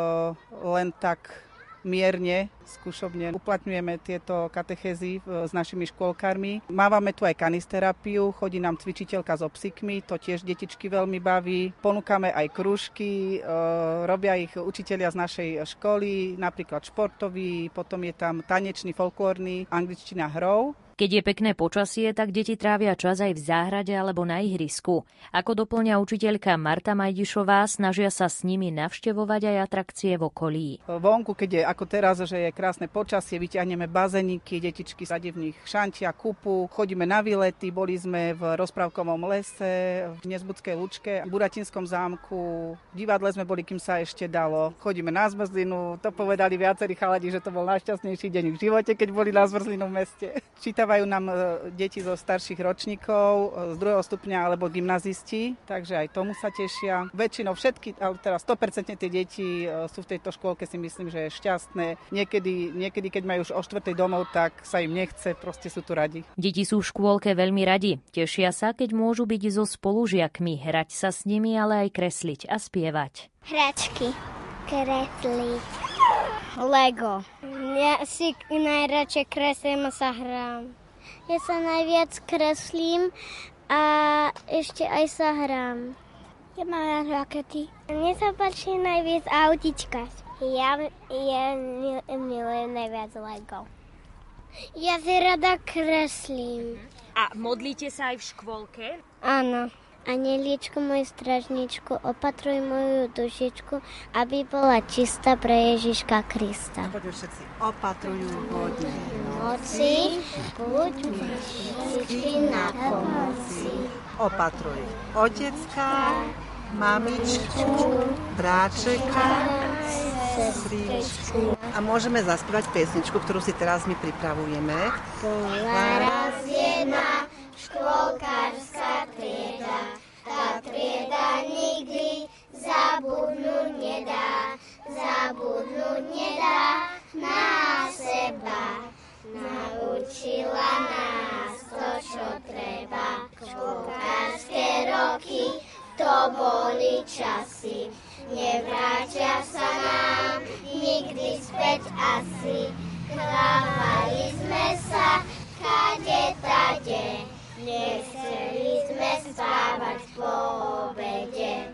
len tak mierne, skúšobne uplatňujeme tieto katechézy s našimi škôlkármi. Mávame tu aj kanisterapiu, chodí nám cvičiteľka s obsikmi, to tiež detičky veľmi baví. Ponúkame aj krúžky, e, robia ich učitelia z našej školy, napríklad športový, potom je tam tanečný, folklórny, angličtina hrou. Keď je pekné počasie, tak deti trávia čas aj v záhrade alebo na ihrisku. Ako doplňa učiteľka Marta Majdišová, snažia sa s nimi navštevovať aj atrakcie v okolí. Vonku, keď je ako teraz, že je krásne počasie, vyťahneme bazeniky, detičky sadí v nich šantia, kupu, chodíme na výlety, boli sme v rozprávkovom lese, v Nezbudskej lučke, v Buratinskom zámku, v divadle sme boli, kým sa ešte dalo. Chodíme na zmrzlinu, to povedali viacerí chaladi, že to bol najšťastnejší deň v živote, keď boli na zmrzlinu v meste. Číta stretávajú nám e, deti zo starších ročníkov, e, z druhého stupňa alebo gymnazisti, takže aj tomu sa tešia. Väčšinou všetky, ale teraz 100% tie deti e, sú v tejto škôlke si myslím, že je šťastné. Niekedy, niekedy keď majú už o štvrtej domov, tak sa im nechce, proste sú tu radi. Deti sú v škôlke veľmi radi. Tešia sa, keď môžu byť so spolužiakmi, hrať sa s nimi, ale aj kresliť a spievať. Hračky. Kresliť. Lego. Ja si najradšej kreslím a sa hrám. Ja sa najviac kreslím a ešte aj sa hrám. Ja mám rakety. Mne sa páči najviac autička. Ja, ja milujem najviac Lego. Ja si rada kreslím. A modlíte sa aj v škôlke? Áno. Anieličku môj stražničku, opatruj moju dušičku, aby bola čistá pre Ježiška Krista. Poďme všetci, opatrujú hodne. Moci, buď mi vždy na pomoci. Opatruj otecka, mamičku, bráčeka, sestričku. A môžeme zaspívať pesničku, ktorú si teraz my pripravujeme. Bola raz jedna škôlkárska trieda. Tá trieda nikdy zabudnúť nedá, zabudnúť nedá na seba. Naučila nás to, čo treba. Škôlkárske roky, to boli časy. Nevrátia sa nám nikdy späť asi. Chlávali sme sa kade tade. Nechceli sme spávať po obede.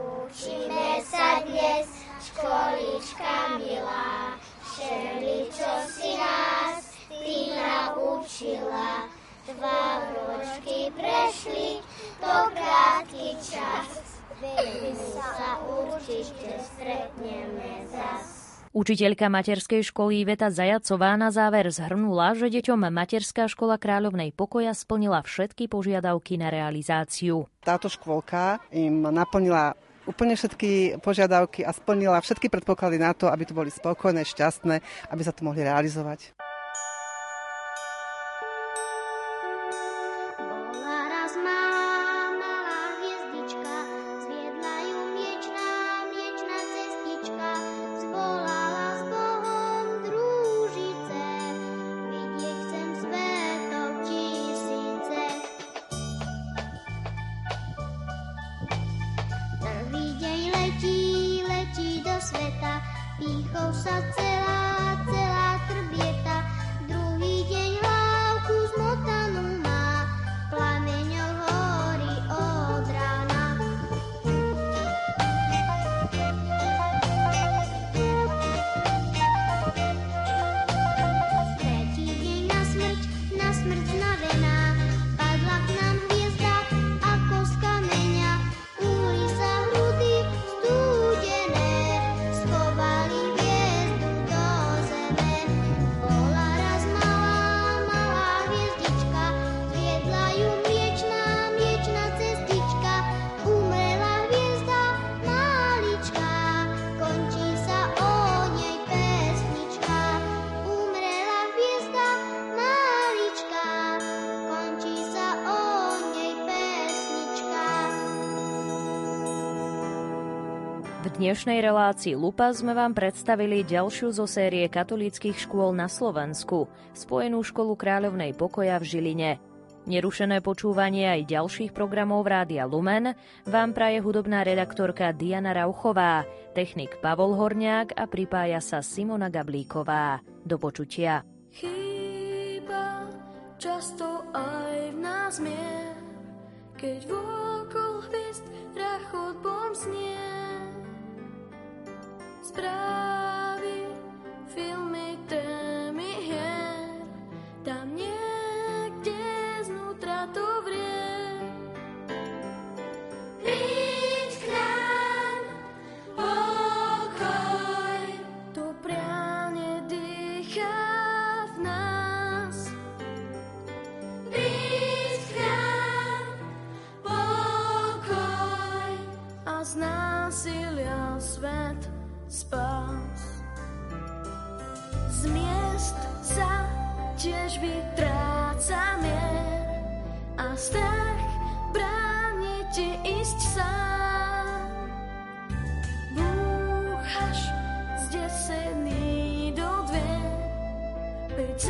Učíme sa dnes, školička milá, všeli, čo si nás ty naučila. Dva ročky prešli, to krátky čas, veľmi sa určite stretneme zas. Učiteľka materskej školy Iveta Zajacová na záver zhrnula, že deťom Materská škola Kráľovnej pokoja splnila všetky požiadavky na realizáciu. Táto škôlka im naplnila úplne všetky požiadavky a splnila všetky predpoklady na to, aby tu boli spokojné, šťastné, aby sa to mohli realizovať. 多少次？Dnešnej relácii Lupa sme vám predstavili ďalšiu zo série katolíckých škôl na Slovensku, spojenú školu kráľovnej pokoja v Žiline. Nerušené počúvanie aj ďalších programov Rádia Lumen vám praje hudobná redaktorka Diana Rauchová, technik Pavol Horniák a pripája sa Simona Gablíková. Do počutia. Chýba často aj v nás mier, keď vokol hviezd rachot bom znie správy, filmy, témy hier. Tam niekde znútra to vrie. Príď k nám, pokoj, to priane dýchá v nás. Príď k nám, pokoj a z násilia svet spás. Z miest sa tiež vytráca mier a strach bráni ti ísť sám. Búchaš zdesený do dve, veď